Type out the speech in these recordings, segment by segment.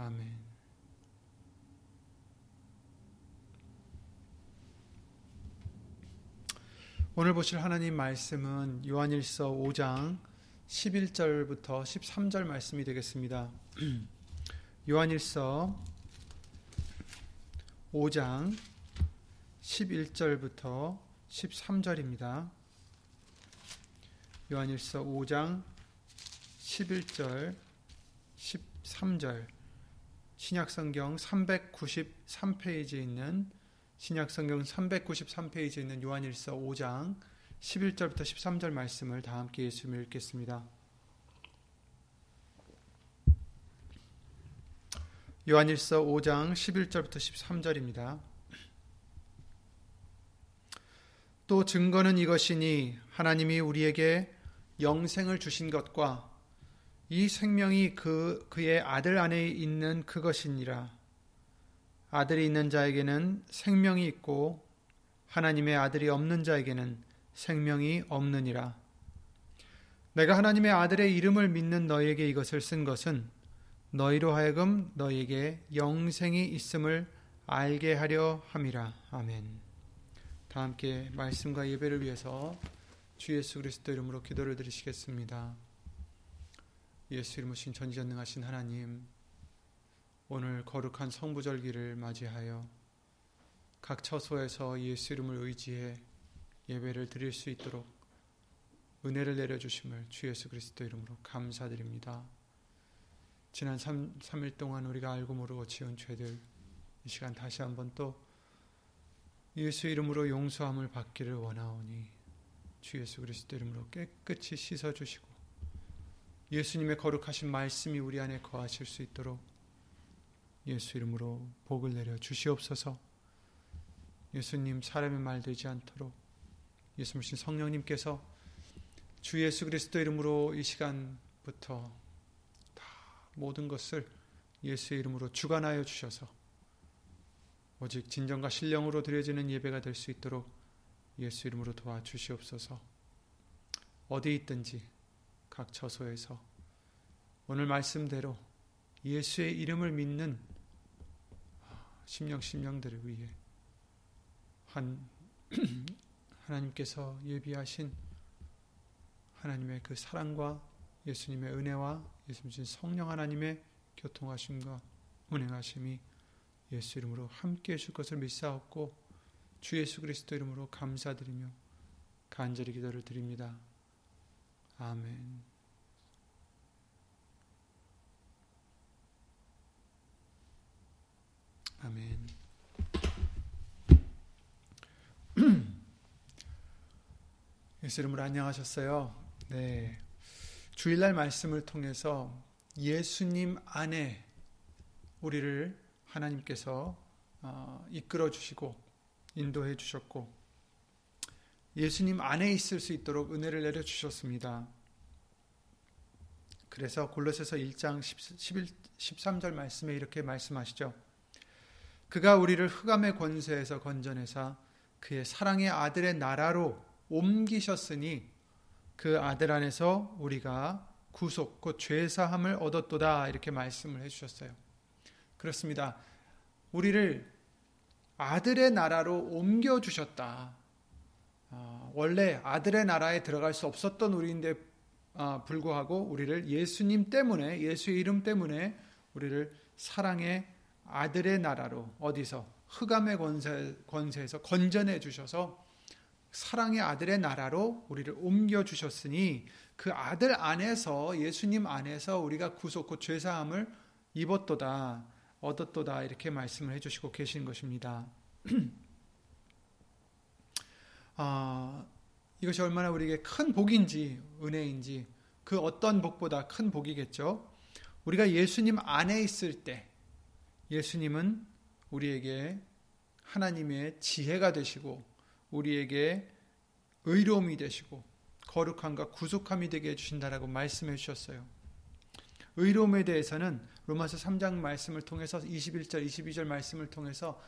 아멘. 오늘 보실 하나님 말씀은 요한일서 5장 11절부터 13절 말씀이 되겠습니다. 요한일서 5장 11절부터 13절입니다. 요한일서 5장 11절 13절 신약성경 393페이지에 있는 신약성경 393페이지에 있는 요한일서 5장 11절부터 13절 말씀을 다 함께 예수님 읽겠습니다. 요한일서 5장 11절부터 13절입니다. 또 증거는 이것이니 하나님이 우리에게 영생을 주신 것과 이 생명이 그 그의 아들 안에 있는 그것이니라. 아들이 있는 자에게는 생명이 있고 하나님의 아들이 없는 자에게는 생명이 없느니라. 내가 하나님의 아들의 이름을 믿는 너희에게 이것을 쓴 것은 너희로 하여금 너희에게 영생이 있음을 알게 하려 함이라. 아멘. 다 함께 말씀과 예배를 위해서 주 예수 그리스도 이름으로 기도를 드리시겠습니다. 예수 이름으로 신 전지전능하신 하나님 오늘 거룩한 성부절기를 맞이하여 각 처소에서 예수 이름을 의지해 예배를 드릴 수 있도록 은혜를 내려주심을 주 예수 그리스도 이름으로 감사드립니다. 지난 3, 3일 동안 우리가 알고 모르고 지은 죄들 이 시간 다시 한번 또 예수 이름으로 용서함을 받기를 원하오니 주 예수 그리스도 이름으로 깨끗이 씻어주시고 예수님의 거룩하신 말씀이 우리 안에 거하실 수 있도록 예수 이름으로 복을 내려 주시옵소서. 예수님 사람의 말 되지 않도록 예수님 성령님께서 주 예수 그리스도 이름으로 이 시간부터 다 모든 것을 예수의 이름으로 주관하여 주셔서 오직 진정과 신령으로 드려지는 예배가 될 수 있도록 예수 이름으로 도와주시옵소서. 어디 있든지 각 처소에서 오늘 말씀대로 예수의 이름을 믿는 심령 심령들을 위해 한 하나님께서 예비하신 하나님의 그 사랑과 예수님의 은혜와 예수님 성령 하나님의 교통하심과 운행하심이 예수 이름으로 함께 해줄 것을 믿사옵고 주 예수 그리스도 이름으로 감사드리며 간절히 기도를 드립니다. 아멘. 아멘. 예수 이름으로 안녕하셨어요. 네. 주일날 말씀을 통해서 예수님 안에 우리를 하나님께서 어, 이끌어 주시고 인도해 주셨고 예수님 안에 있을 수 있도록 은혜를 내려 주셨습니다. 그래서 골로새서 1장 11, 13절 말씀에 이렇게 말씀하시죠. 그가 우리를 흑암의 권세에서 건져내사 그의 사랑의 아들의 나라로 옮기셨으니 그 아들 안에서 우리가 구속 곧 죄사함을 얻었도다 이렇게 말씀을 해주셨어요. 그렇습니다. 우리를 아들의 나라로 옮겨 주셨다. 어, 원래 아들의 나라에 들어갈 수 없었던 우리인데 어, 불구하고 우리를 예수님 때문에 예수의 이름 때문에 우리를 사랑의 아들의 나라로 어디서 흑암의 권세, 권세에서 건전해 주셔서 사랑의 아들의 나라로 우리를 옮겨 주셨으니 그 아들 안에서 예수님 안에서 우리가 구속 그 죄사함을 입었도다 얻었도다 이렇게 말씀을 해 주시고 계신 것입니다. 아, 이것이 얼마나 우리에게 큰 복인지 은혜인지 그 어떤 복보다 큰 복이겠죠. 우리가 예수님 안에 있을 때 예수님은 우리에게 하나님의 지혜가 되시고 우리에게 의로움이 되시고 거룩함과 구속함이 되게 해주신다라고 말씀해 주셨어요. 의로움에 대해서는 로마서 3장 말씀을 통해서 21절, 22절 말씀을 통해서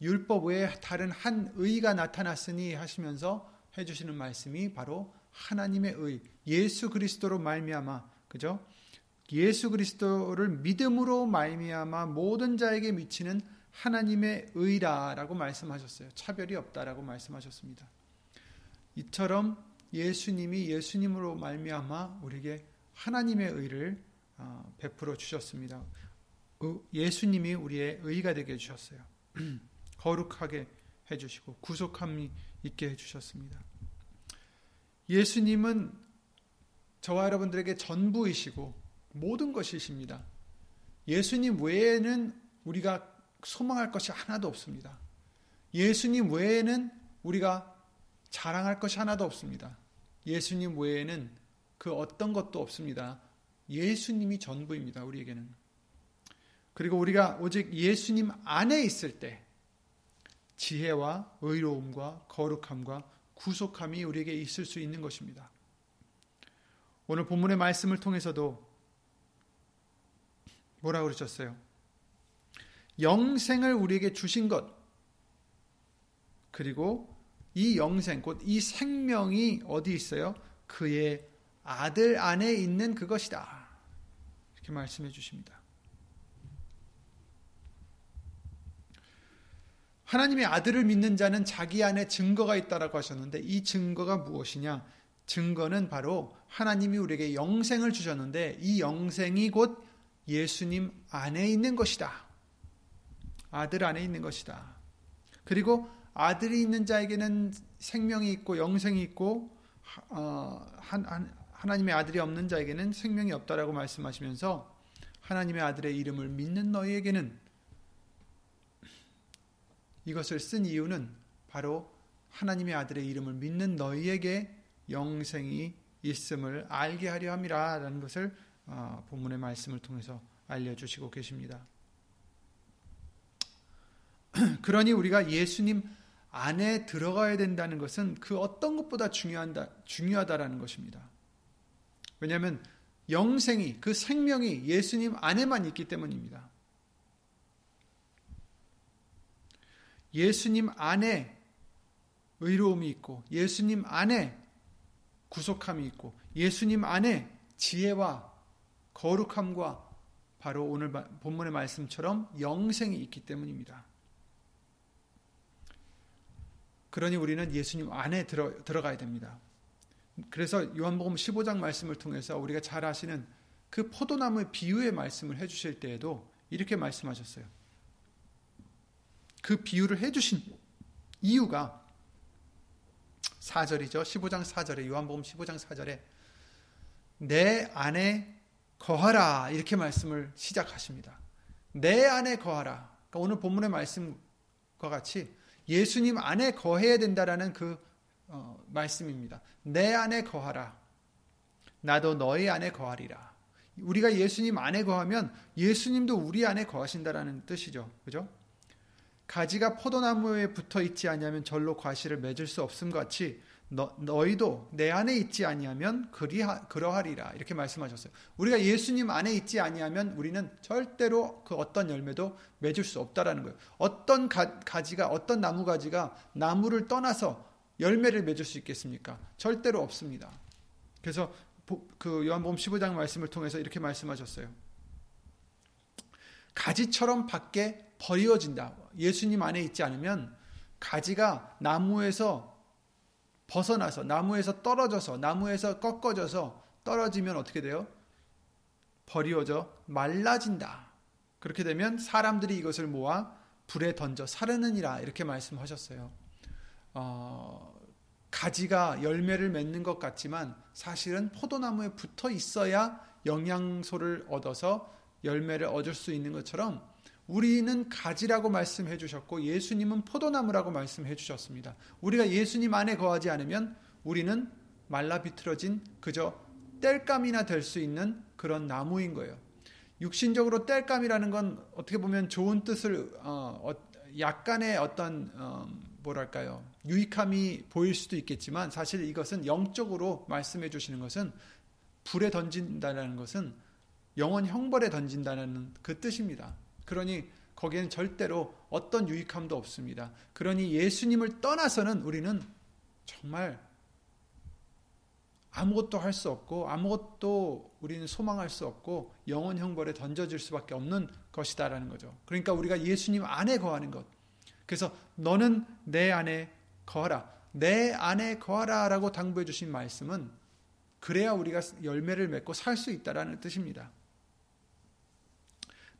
율법 외에 다른 한 의가 나타났으니 하시면서 해주시는 말씀이 바로 하나님의 의, 예수 그리스도로 말미암아, 그죠? 예수 그리스도를 믿음으로 말미암아 모든 자에게 미치는 하나님의 의라라고 말씀하셨어요. 차별이 없다라고 말씀하셨습니다. 이처럼 예수님이 예수님으로 말미암아 우리에게 하나님의 의를 어, 베풀어 주셨습니다. 예수님이 우리의 의가 되게 해주셨어요. 거룩하게 해주시고 구속함이 있게 해주셨습니다. 예수님은 저와 여러분들에게 전부이시고 모든 것이십니다. 예수님 외에는 우리가 소망할 것이 하나도 없습니다. 예수님 외에는 우리가 자랑할 것이 하나도 없습니다. 예수님 외에는 그 어떤 것도 없습니다. 예수님이 전부입니다. 우리에게는. 그리고 우리가 오직 예수님 안에 있을 때 지혜와 의로움과 거룩함과 구속함이 우리에게 있을 수 있는 것입니다. 오늘 본문의 말씀을 통해서도 뭐라 그러셨어요? 영생을 우리에게 주신 것, 그리고 이 영생, 곧 이 생명이 어디 있어요? 그의 아들 안에 있는 그것이다. 이렇게 말씀해 주십니다. 하나님의 아들을 믿는 자는 자기 안에 증거가 있다라고 하셨는데 이 증거가 무엇이냐? 증거는 바로 하나님이 우리에게 영생을 주셨는데 이 영생이 곧 예수님 안에 있는 것이다. 아들 안에 있는 것이다. 그리고 아들이 있는 자에게는 생명이 있고 영생이 있고 어, 한, 한, 하나님의 아들이 없는 자에게는 생명이 없다라고 말씀하시면서 하나님의 아들의 이름을 믿는 너희에게는 이것을 쓴 이유는 바로 하나님의 아들의 이름을 믿는 너희에게 영생이 있음을 알게 하려 함이라라는 것을 어, 본문의 말씀을 통해서 알려주시고 계십니다. 그러니 우리가 예수님 안에 들어가야 된다는 것은 그 어떤 것보다 중요한다, 중요하다라는 것입니다. 왜냐하면 영생이, 그 생명이 예수님 안에만 있기 때문입니다. 예수님 안에 의로움이 있고, 예수님 안에 구속함이 있고, 예수님 안에 지혜와 거룩함과 바로 오늘 본문의 말씀처럼 영생이 있기 때문입니다. 그러니 우리는 예수님 안에 들어, 들어가야 됩니다. 그래서 요한복음 15장 말씀을 통해서 우리가 잘 아시는 그 포도나무의 비유의 말씀을 해주실 때에도 이렇게 말씀하셨어요. 그 비유를 해주신 이유가 4절이죠. 15장 4절에 요한복음 15장 4절에 내 안에 거하라 이렇게 말씀을 시작하십니다. 내 안에 거하라. 그러니까 오늘 본문의 말씀과 같이 예수님 안에 거해야 된다라는 그 어, 말씀입니다. 내 안에 거하라. 나도 너희 안에 거하리라. 우리가 예수님 안에 거하면 예수님도 우리 안에 거하신다라는 뜻이죠. 그죠? 가지가 포도나무에 붙어 있지 아니하면 절로 과실을 맺을 수 없음 같이 너, 너희도 내 안에 있지 아니하면 그리하, 그러하리라 이렇게 말씀하셨어요. 우리가 예수님 안에 있지 아니하면 우리는 절대로 그 어떤 열매도 맺을 수 없다라는 거예요. 어떤 가, 가지가 어떤 나무 가지가 나무를 떠나서 열매를 맺을 수 있겠습니까? 절대로 없습니다. 그래서 그 요한복음 15장 말씀을 통해서 이렇게 말씀하셨어요. 가지처럼 밖에 버리어진다. 예수님 안에 있지 않으면 가지가 나무에서 벗어나서 나무에서 떨어져서 나무에서 꺾어져서 떨어지면 어떻게 돼요? 버리워져 말라진다. 그렇게 되면 사람들이 이것을 모아 불에 던져 사르느니라 이렇게 말씀하셨어요. 어, 가지가 열매를 맺는 것 같지만 사실은 포도나무에 붙어 있어야 영양소를 얻어서 열매를 얻을 수 있는 것처럼 우리는 가지라고 말씀해 주셨고 예수님은 포도나무라고 말씀해 주셨습니다. 우리가 예수님 안에 거하지 않으면 우리는 말라 비틀어진 그저 땔감이나 될 수 있는 그런 나무인 거예요. 육신적으로 땔감이라는 건 어떻게 보면 좋은 뜻을 어, 어, 약간의 어떤 어, 뭐랄까요 유익함이 보일 수도 있겠지만 사실 이것은 영적으로 말씀해 주시는 것은 불에 던진다는 것은 영원 형벌에 던진다는 그 뜻입니다. 그러니 거기에는 절대로 어떤 유익함도 없습니다. 그러니 예수님을 떠나서는 우리는 정말 아무것도 할 수 없고 아무것도 우리는 소망할 수 없고 영원 형벌에 던져질 수밖에 없는 것이다라는 거죠. 그러니까 우리가 예수님 안에 거하는 것. 그래서 너는 내 안에 거하라. 내 안에 거하라라고 당부해 주신 말씀은 그래야 우리가 열매를 맺고 살 수 있다라는 뜻입니다.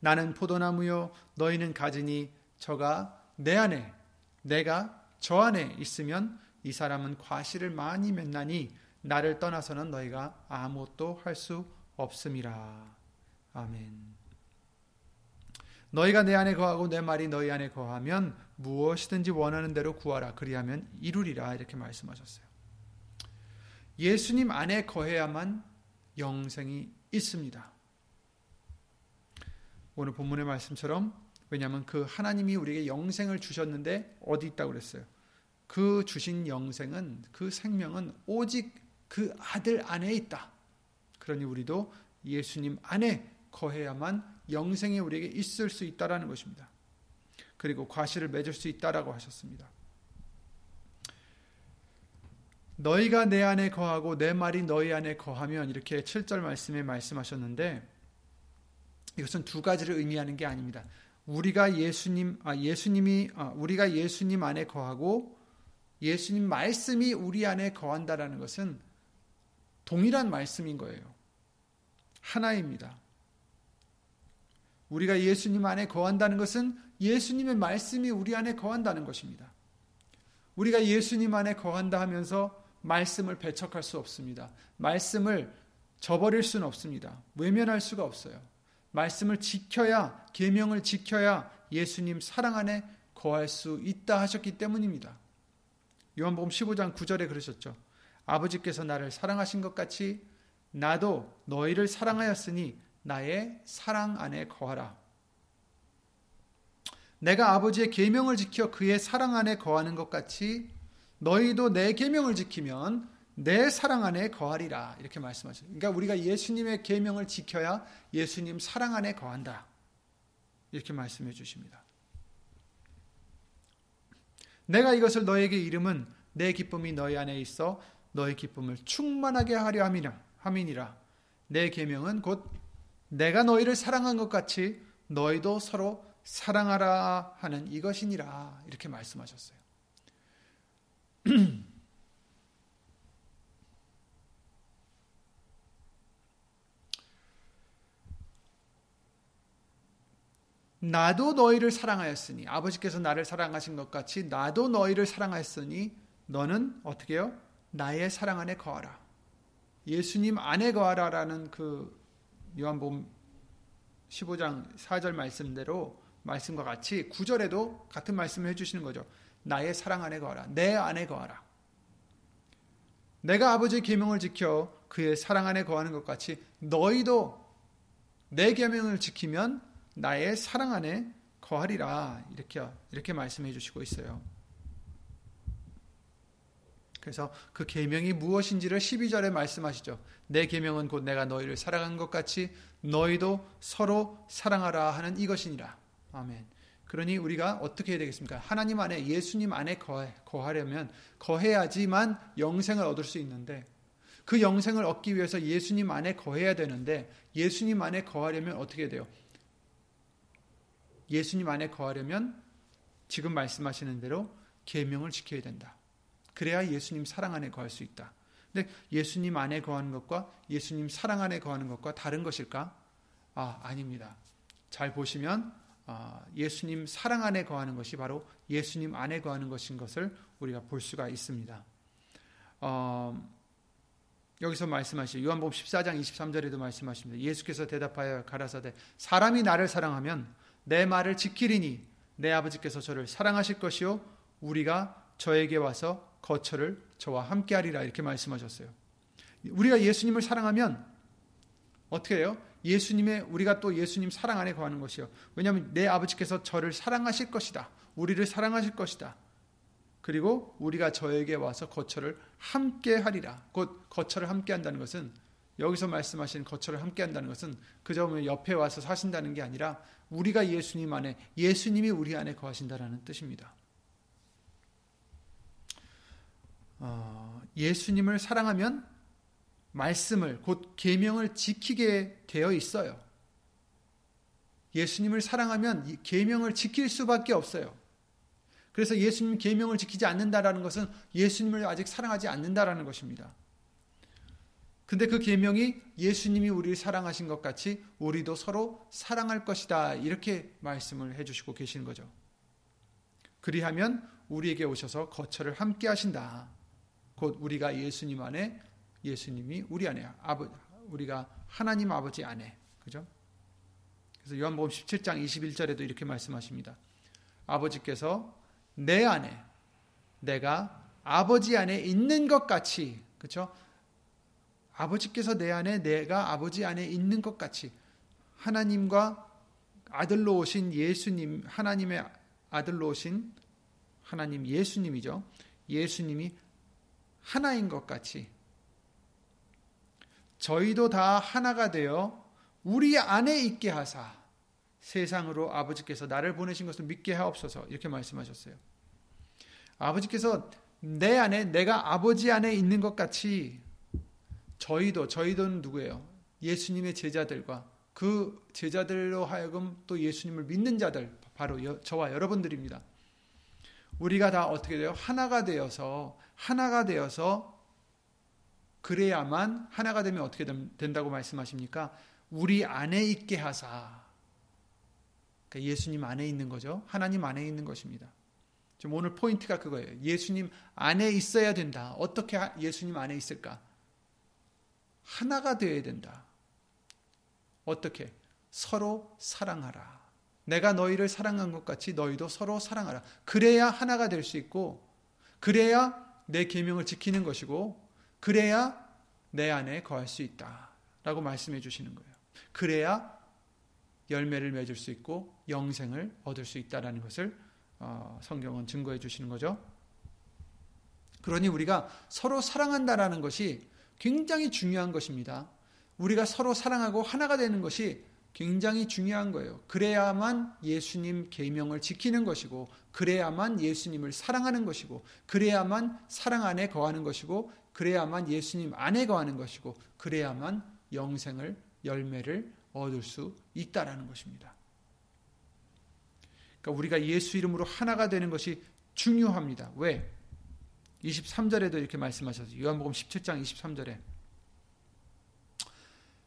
나는 포도나무요 너희는 가지니 저가 내 안에 내가 저 안에 있으면 이 사람은 과실을 많이 맺나니 나를 떠나서는 너희가 아무것도 할 수 없음이라. 아멘. 너희가 내 안에 거하고 내 말이 너희 안에 거하면 무엇이든지 원하는 대로 구하라. 그리하면 이루리라. 이렇게 말씀하셨어요. 예수님 안에 거해야만 영생이 있습니다. 오늘 본문의 말씀처럼 왜냐하면 그 하나님이 우리에게 영생을 주셨는데 어디 있다고 그랬어요? 그 주신 영생은 그 생명은 오직 그 아들 안에 있다. 그러니 우리도 예수님 안에 거해야만 영생이 우리에게 있을 수 있다라는 것입니다. 그리고 과실을 맺을 수 있다라고 하셨습니다. 너희가 내 안에 거하고 내 말이 너희 안에 거하면 이렇게 7절 말씀에 말씀하셨는데 이것은 두 가지를 의미하는 게 아닙니다. 우리가 예수님 아 예수님이 아, 우리가 예수님 안에 거하고 예수님 말씀이 우리 안에 거한다라는 것은 동일한 말씀인 거예요. 하나입니다. 우리가 예수님 안에 거한다는 것은 예수님의 말씀이 우리 안에 거한다는 것입니다. 우리가 예수님 안에 거한다 하면서 말씀을 배척할 수 없습니다. 말씀을 저버릴 수는 없습니다. 외면할 수가 없어요. 말씀을 지켜야 계명을 지켜야 예수님 사랑 안에 거할 수 있다 하셨기 때문입니다. 요한복음 15장 9절에 그러셨죠. 아버지께서 나를 사랑하신 것 같이 나도 너희를 사랑하였으니 나의 사랑 안에 거하라. 내가 아버지의 계명을 지켜 그의 사랑 안에 거하는 것 같이 너희도 내 계명을 지키면 내 사랑 안에 거하리라 이렇게 말씀하셨어요. 그러니까 우리가 예수님의 계명을 지켜야 예수님 사랑 안에 거한다. 이렇게 말씀해 주십니다. 내가 이것을 너에게 이름은 내 기쁨이 너희 안에 있어 너의 기쁨을 충만하게 하려 함이니라. 내 계명은 곧 내가 너희를 사랑한 것 같이 너희도 서로 사랑하라 하는 이것이니라. 이렇게 말씀하셨어요. 나도 너희를 사랑하였으니 아버지께서 나를 사랑하신 것 같이 나도 너희를 사랑하였으니 너는 어떻게 해요? 나의 사랑 안에 거하라. 예수님 안에 거하라라는 그 요한복음 15장 4절 말씀대로 말씀과 같이 9절에도 같은 말씀을 해 주시는 거죠. 나의 사랑 안에 거하라. 내 안에 거하라. 내가 아버지의 계명을 지켜 그의 사랑 안에 거하는 것 같이 너희도 내 계명을 지키면 나의 사랑 안에 거하리라. 이렇게 이렇게 말씀해 주시고 있어요. 그래서 그 계명이 무엇인지를 12절에 말씀하시죠. 내 계명은 곧 내가 너희를 사랑한 것 같이 너희도 서로 사랑하라 하는 이것이니라. 아멘. 그러니 우리가 어떻게 해야 되겠습니까? 하나님 안에 예수님 안에 거하려면 거해야지만 영생을 얻을 수 있는데 그 영생을 얻기 위해서 예수님 안에 거해야 되는데 예수님 안에 거하려면 어떻게 돼요? 예수님 안에 거하려면 지금 말씀하시는 대로 계명을 지켜야 된다. 그래야 예수님 사랑 안에 거할 수 있다. 근데 예수님 안에 거하는 것과 예수님 사랑 안에 거하는 것과 다른 것일까? 아, 아닙니다. 잘 보시면 아, 예수님 사랑 안에 거하는 것이 바로 예수님 안에 거하는 것인 것을 우리가 볼 수가 있습니다. 어, 여기서 말씀하시죠. 요한복음 14장 23절에도 말씀하십니다. 예수께서 대답하여 가라사대 사람이 나를 사랑하면 내 말을 지키리니 내 아버지께서 저를 사랑하실 것이요 우리가 저에게 와서 거처를 저와 함께 하리라 이렇게 말씀하셨어요. 우리가 예수님을 사랑하면 어떻게 해요? 예수님의 우리가 또 예수님 사랑 안에 거하는 것이요. 왜냐하면 내 아버지께서 저를 사랑하실 것이다. 우리를 사랑하실 것이다. 그리고 우리가 저에게 와서 거처를 함께 하리라. 곧 거처를 함께 한다는 것은 여기서 말씀하신 거처를 함께 한다는 것은 그저 뭐 옆에 와서 사신다는 게 아니라 우리가 예수님 안에 예수님이 우리 안에 거하신다라는 뜻입니다. 어, 예수님을 사랑하면 말씀을 곧 계명을 지키게 되어 있어요. 예수님을 사랑하면 계명을 지킬 수밖에 없어요. 그래서 예수님 계명을 지키지 않는다라는 것은 예수님을 아직 사랑하지 않는다라는 것입니다. 근데 그 계명이 예수님이 우리를 사랑하신 것 같이 우리도 서로 사랑할 것이다. 이렇게 말씀을 해 주시고 계시는 거죠. 그리하면 우리에게 오셔서 거처를 함께 하신다. 곧 우리가 예수님 안에 예수님이 우리 안에 아버 우리가 하나님 아버지 안에 그죠? 그래서 요한복음 17장 21절에도 이렇게 말씀하십니다. 아버지께서 내 안에 내가 아버지 안에 있는 것 같이 그렇죠? 아버지께서 내 안에 내가 아버지 안에 있는 것 같이 하나님과 아들로 오신 예수님 하나님의 아들로 오신 하나님 예수님이죠. 예수님이 하나인 것 같이 저희도 다 하나가 되어 우리 안에 있게 하사 세상으로 아버지께서 나를 보내신 것을 믿게 하옵소서 이렇게 말씀하셨어요. 아버지께서 내 안에 내가 아버지 안에 있는 것 같이 저희도 저희도 누구예요? 예수님의 제자들과 그 제자들로 하여금 또 예수님을 믿는 자들 바로 저와 여러분들입니다. 우리가 다 어떻게 돼요? 하나가 되어서 하나가 되어서 그래야만 하나가 되면 어떻게 된다고 말씀하십니까? 우리 안에 있게 하사. 그러니까 예수님 안에 있는 거죠. 하나님 안에 있는 것입니다. 지금 오늘 포인트가 그거예요. 예수님 안에 있어야 된다. 어떻게 예수님 안에 있을까? 하나가 되어야 된다. 어떻게? 서로 사랑하라. 내가 너희를 사랑한 것 같이 너희도 서로 사랑하라. 그래야 하나가 될 수 있고, 그래야 내 계명을 지키는 것이고, 그래야 내 안에 거할 수 있다. 라고 말씀해 주시는 거예요. 그래야 열매를 맺을 수 있고 영생을 얻을 수 있다라는 것을 어, 성경은 증거해 주시는 거죠. 그러니 우리가 서로 사랑한다라는 것이 굉장히 중요한 것입니다. 우리가 서로 사랑하고 하나가 되는 것이 굉장히 중요한 거예요. 그래야만 예수님 계명을 지키는 것이고 그래야만 예수님을 사랑하는 것이고 그래야만 사랑 안에 거하는 것이고 그래야만 예수님 안에 거하는 것이고 그래야만 영생을 열매를 얻을 수 있다라는 것입니다. 그러니까 우리가 예수 이름으로 하나가 되는 것이 중요합니다. 왜? 23절에도 이렇게 말씀하셨어요. 요한복음 17장 23절에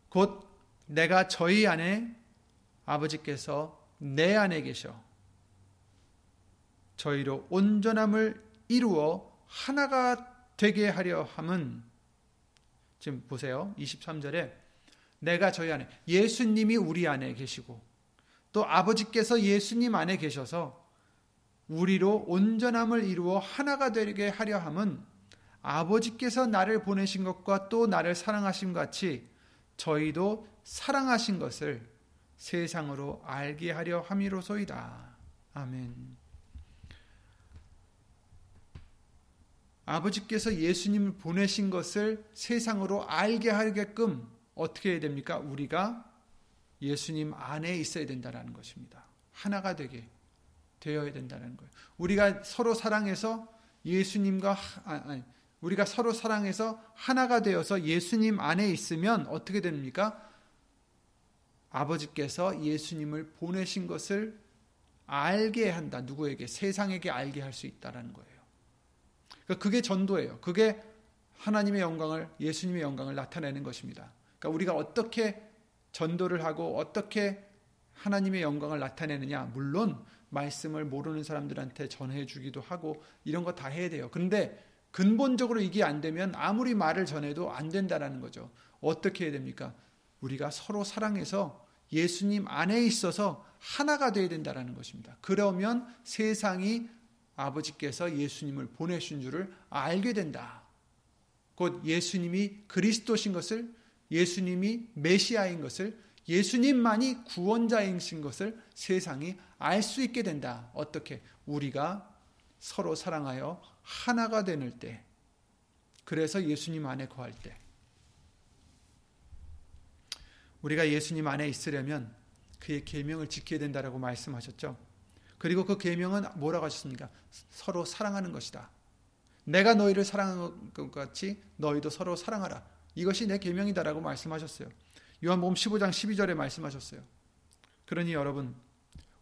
곧 내가 저희 안에 아버지께서 내 안에 계셔 저희로 온전함을 이루어 하나가 되게 하려 함은 지금 보세요. 23절에 내가 저희 안에 예수님이 우리 안에 계시고 또 아버지께서 예수님 안에 계셔서 우리로 온전함을 이루어 하나가 되게 하려 함은 아버지께서 나를 보내신 것과 또 나를 사랑하신 것 같이 저희도 사랑하신 것을 세상으로 알게 하려 함이로소이다. 아멘. 아버지께서 예수님을 보내신 것을 세상으로 알게 하게끔 어떻게 해야 됩니까? 우리가 예수님 안에 있어야 된다는 것입니다. 하나가 되게 되어야 된다는 거예요. 우리가 서로 사랑해서 예수님과 아, 아니, 우리가 서로 사랑해서 하나가 되어서 예수님 안에 있으면 어떻게 됩니까? 아버지께서 예수님을 보내신 것을 알게 한다. 누구에게? 세상에게 알게 할 수 있다라는 거예요. 그러니까 그게 전도예요. 그게 하나님의 영광을 예수님의 영광을 나타내는 것입니다. 그러니까 우리가 어떻게 전도를 하고 어떻게 하나님의 영광을 나타내느냐? 물론 말씀을 모르는 사람들한테 전해 주기도 하고 이런 거 다 해야 돼요. 그런데 근본적으로 이게 안 되면 아무리 말을 전해도 안 된다라는 거죠. 어떻게 해야 됩니까? 우리가 서로 사랑해서 예수님 안에 있어서 하나가 되어야 된다라는 것입니다. 그러면 세상이 아버지께서 예수님을 보내신 줄을 알게 된다. 곧 예수님이 그리스도신 것을 예수님이 메시아인 것을 예수님만이 구원자이신 것을 세상이 알 수 있게 된다. 어떻게? 우리가 서로 사랑하여 하나가 되는 때. 그래서 예수님 안에 거할 때. 우리가 예수님 안에 있으려면 그의 계명을 지켜야 된다라고 말씀하셨죠. 그리고 그 계명은 뭐라고 하셨습니까? 서로 사랑하는 것이다. 내가 너희를 사랑한 것 같이 너희도 서로 사랑하라. 이것이 내 계명이다라고 말씀하셨어요. 요한복음 15장 12절에 말씀하셨어요. 그러니 여러분,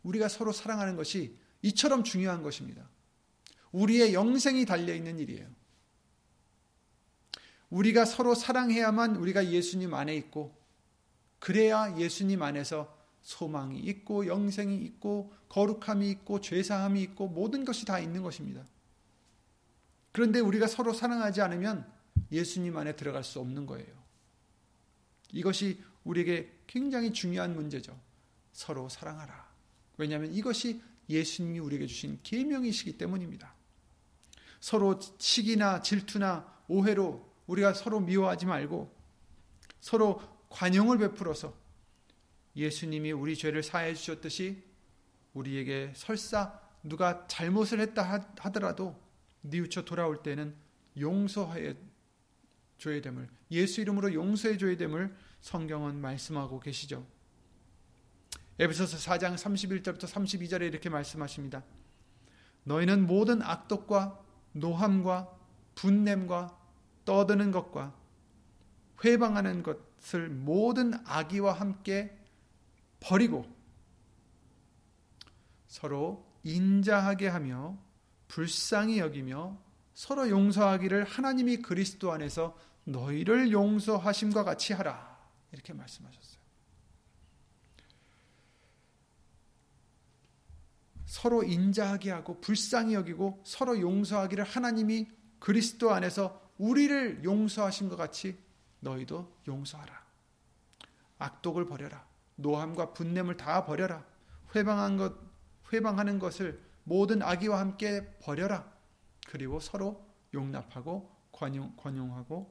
우리가 서로 사랑하는 것이 이처럼 중요한 것입니다. 우리의 영생이 달려 있는 일이에요. 우리가 서로 사랑해야만 우리가 예수님 안에 있고 그래야 예수님 안에서 소망이 있고 영생이 있고 거룩함이 있고 죄사함이 있고 모든 것이 다 있는 것입니다. 그런데 우리가 서로 사랑하지 않으면 예수님 안에 들어갈 수 없는 거예요. 이것이 우리에게 굉장히 중요한 문제죠. 서로 사랑하라. 왜냐하면 이것이 예수님이 우리에게 주신 계명이시기 때문입니다. 서로 시기나 질투나 오해로 우리가 서로 미워하지 말고 서로 관용을 베풀어서 예수님이 우리 죄를 사해 주셨듯이 우리에게 설사 누가 잘못을 했다 하더라도 뉘우쳐 돌아올 때는 용서해 줘야 됨을 예수 이름으로 용서해 줘야 됨을 성경은 말씀하고 계시죠. 에베소서 4장 31절부터 32절에 이렇게 말씀하십니다. 너희는 모든 악독과 노함과 분냄과 떠드는 것과 회방하는 것을 모든 악의와 함께 버리고 서로 인자하게 하며 불쌍히 여기며 서로 용서하기를 하나님이 그리스도 안에서 너희를 용서하심과 같이 하라. 이렇게 말씀하셨어요. 서로 인자하게 하고 불쌍히 여기고 서로 용서하기를 하나님이 그리스도 안에서 우리를 용서하신 것 같이 너희도 용서하라. 악독을 버려라. 노함과 분냄을 다 버려라. 회방한 것 회방하는 것을 모든 악의와 함께 버려라. 그리고 서로 용납하고 관용, 관용하고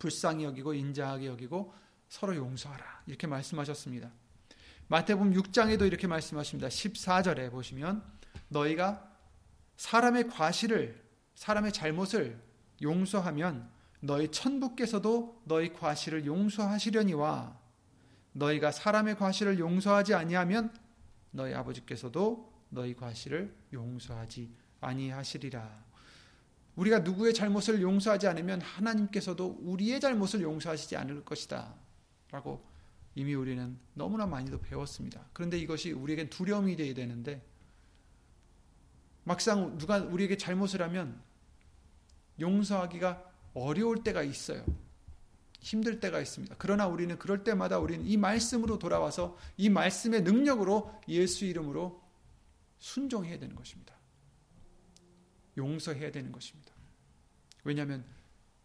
불쌍히 여기고 인자하게 여기고 서로 용서하라. 이렇게 말씀하셨습니다. 마태복음 6장에도 이렇게 말씀하십니다. 14절에 보시면 너희가 사람의 과실을 사람의 잘못을 용서하면 너희 천부께서도 너희 과실을 용서하시려니와 너희가 사람의 과실을 용서하지 아니하면 너희 아버지께서도 너희 과실을 용서하지 아니하시리라. 우리가 누구의 잘못을 용서하지 않으면 하나님께서도 우리의 잘못을 용서하시지 않을 것이다. 라고 이미 우리는 너무나 많이도 배웠습니다. 그런데 이것이 우리에게 두려움이 되어야 되는데 막상 누가 우리에게 잘못을 하면 용서하기가 어려울 때가 있어요. 힘들 때가 있습니다. 그러나 우리는 그럴 때마다 우리는 이 말씀으로 돌아와서 이 말씀의 능력으로 예수 이름으로 순종해야 되는 것입니다. 용서해야 되는 것입니다. 왜냐하면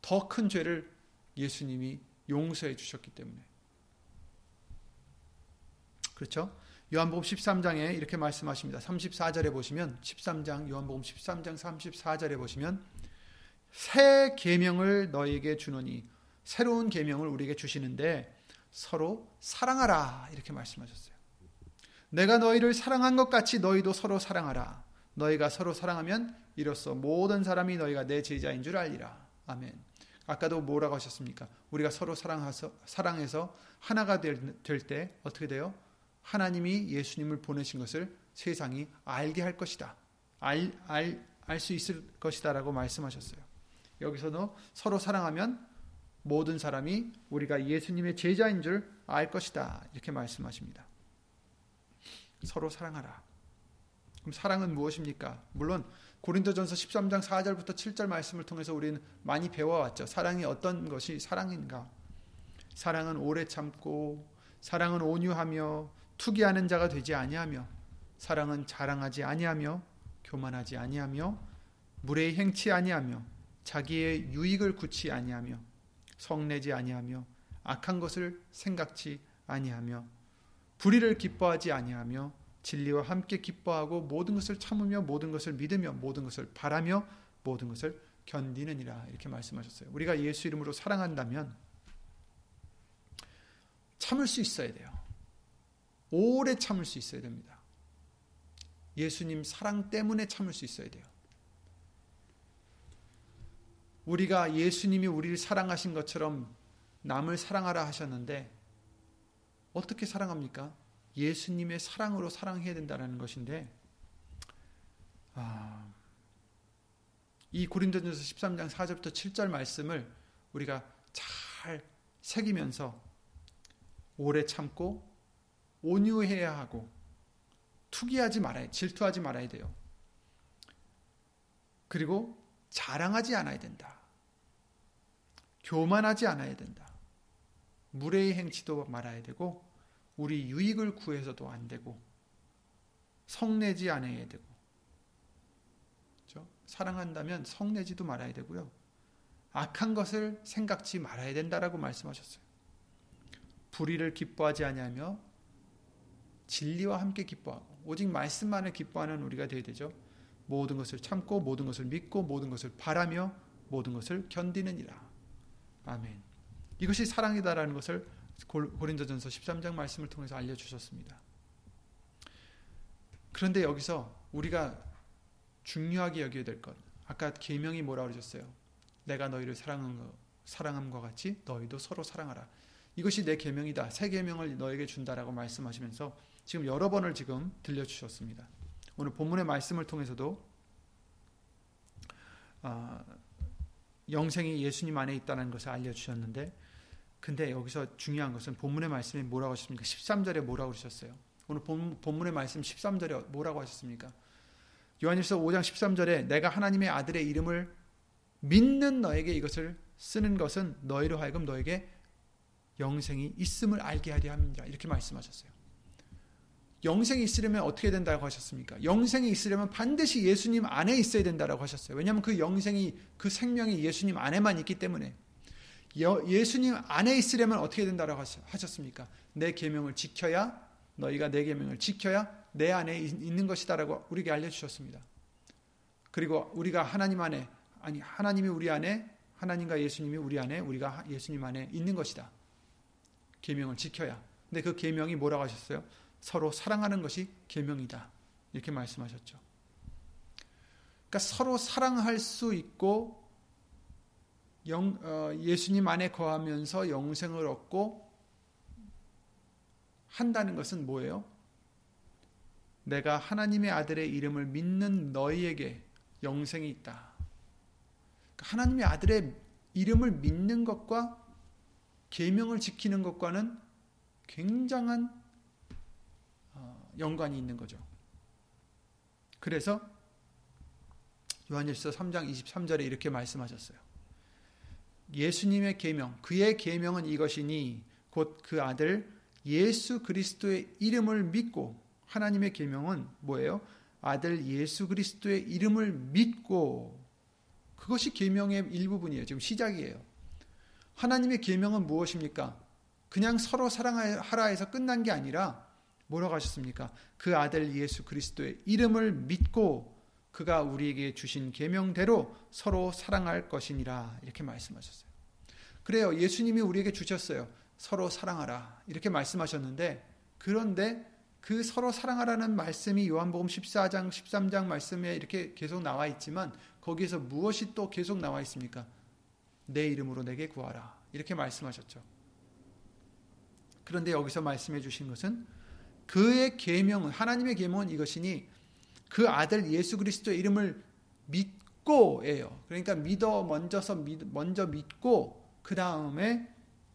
더 큰 죄를 예수님이 용서해 주셨기 때문에. 그렇죠? 요한복음 13장에 이렇게 말씀하십니다. 34절에 보시면 13장 요한복음 13장 34절에 보시면 새 계명을 너에게 주노니 새로운 계명을 우리에게 주시는데 서로 사랑하라 이렇게 말씀하셨어요. 내가 너희를 사랑한 것 같이 너희도 서로 사랑하라. 너희가 서로 사랑하면 이로써 모든 사람이 너희가 내 제자인 줄 알리라. 아멘. 아까도 뭐라고 하셨습니까? 우리가 서로 사랑해서, 사랑해서 하나가 될 때 어떻게 돼요? 하나님이 예수님을 보내신 것을 세상이 알게 할 것이다. 알, 알, 알 수 있을 것이다. 라고 말씀하셨어요. 여기서도 서로 사랑하면 모든 사람이 우리가 예수님의 제자인 줄 알 것이다. 이렇게 말씀하십니다. 서로 사랑하라. 그럼 사랑은 무엇입니까? 물론 고린도전서 13장 4절부터 7절 말씀을 통해서 우리는 많이 배워왔죠. 사랑이 어떤 것이 사랑인가? 사랑은 오래 참고, 사랑은 온유하며, 투기하는 자가 되지 아니하며 사랑은 자랑하지 아니하며 교만하지 아니하며 무례히 행치 아니하며 자기의 유익을 굳지 아니하며 성내지 아니하며 악한 것을 생각지 아니하며 불의를 기뻐하지 아니하며 진리와 함께 기뻐하고 모든 것을 참으며 모든 것을 믿으며 모든 것을 바라며 모든 것을 견디느니라 이렇게 말씀하셨어요. 우리가 예수 이름으로 사랑한다면 참을 수 있어야 돼요. 오래 참을 수 있어야 됩니다. 예수님 사랑 때문에 참을 수 있어야 돼요. 우리가 예수님이 우리를 사랑하신 것처럼 남을 사랑하라 하셨는데 어떻게 사랑합니까? 예수님의 사랑으로 사랑해야 된다는 것인데 아, 이 고린도전서 13장 4절부터 7절 말씀을 우리가 잘 새기면서 오래 참고 온유해야 하고 투기하지 말아야 질투하지 말아야 돼요. 그리고 자랑하지 않아야 된다. 교만하지 않아야 된다. 무례의 행치도 말아야 되고 우리 유익을 구해서도 안 되고 성내지 않아야 되고 그렇죠? 사랑한다면 성내지도 말아야 되고요. 악한 것을 생각지 말아야 된다라고 말씀하셨어요. 불의를 기뻐하지 아니하며 진리와 함께 기뻐하고 오직 말씀만을 기뻐하는 우리가 되어야 되죠. 모든 것을 참고 모든 것을 믿고 모든 것을 바라며 모든 것을 견디느니라. 아멘. 이것이 사랑이다라는 것을 고린도전서 13장 말씀을 통해서 알려 주셨습니다. 그런데 여기서 우리가 중요하게 여겨야 될 것. 아까 계명이 뭐라 그러셨어요? 내가 너희를 사랑한 거, 사랑함과 같이 너희도 서로 사랑하라. 이것이 내 계명이다. 새 계명을 너에게 준다라고 말씀하시면서 지금 여러 번을 지금 들려 주셨습니다. 오늘 본문의 말씀을 통해서도 아, 영생이 예수님 안에 있다는 것을 알려 주셨는데 근데 여기서 중요한 것은 본문의 말씀이 뭐라고 하셨습니까? 13절에 뭐라고 하셨어요? 오늘 본, 본문의 말씀 13절에 뭐라고 하셨습니까? 요한일서 5장 13절에 내가 하나님의 아들의 이름을 믿는 너에게 이것을 쓰는 것은 너희로 하여금 너에게 영생이 있음을 알게 하려 함이라 이렇게 말씀하셨어요. 영생이 있으려면 어떻게 된다고 하셨습니까? 영생이 있으려면 반드시 예수님 안에 있어야 된다고 하셨어요. 왜냐하면 그 영생이 그 생명이 예수님 안에만 있기 때문에 예수님 안에 있으려면 어떻게 된다고 하셨습니까? 내 계명을 지켜야 너희가 내 계명을 지켜야 내 안에 있는 것이다라고 우리에게 알려 주셨습니다. 그리고 우리가 하나님 안에 아니 하나님이 우리 안에 하나님과 예수님이 우리 안에 우리가 예수님 안에 있는 것이다. 계명을 지켜야. 근데 그 계명이 뭐라고 하셨어요? 서로 사랑하는 것이 계명이다. 이렇게 말씀하셨죠. 그러니까 서로 사랑할 수 있고 영, 어, 예수님 안에 거하면서 영생을 얻고 한다는 것은 뭐예요? 내가 하나님의 아들의 이름을 믿는 너희에게 영생이 있다. 그러니까 하나님의 아들의 이름을 믿는 것과 계명을 지키는 것과는 굉장한 어, 연관이 있는 거죠. 그래서 요한일서 3장 23절에 이렇게 말씀하셨어요. 예수님의 계명, 그의 계명은 이것이니 곧 그 아들 예수 그리스도의 이름을 믿고 하나님의 계명은 뭐예요? 아들 예수 그리스도의 이름을 믿고 그것이 계명의 일부분이에요. 지금 시작이에요. 하나님의 계명은 무엇입니까? 그냥 서로 사랑하라 해서 끝난 게 아니라 뭐라고 하셨습니까? 그 아들 예수 그리스도의 이름을 믿고 그가 우리에게 주신 계명대로 서로 사랑할 것이니라 이렇게 말씀하셨어요. 그래요. 예수님이 우리에게 주셨어요. 서로 사랑하라 이렇게 말씀하셨는데 그런데 그 서로 사랑하라는 말씀이 요한복음 14장 13장 말씀에 이렇게 계속 나와 있지만 거기에서 무엇이 또 계속 나와 있습니까? 내 이름으로 내게 구하라 이렇게 말씀하셨죠. 그런데 여기서 말씀해 주신 것은 그의 계명은 하나님의 계명은 이것이니 그 아들 예수 그리스도의 이름을 믿고예요. 그러니까 믿어 먼저서 믿, 먼저 믿고 그 다음에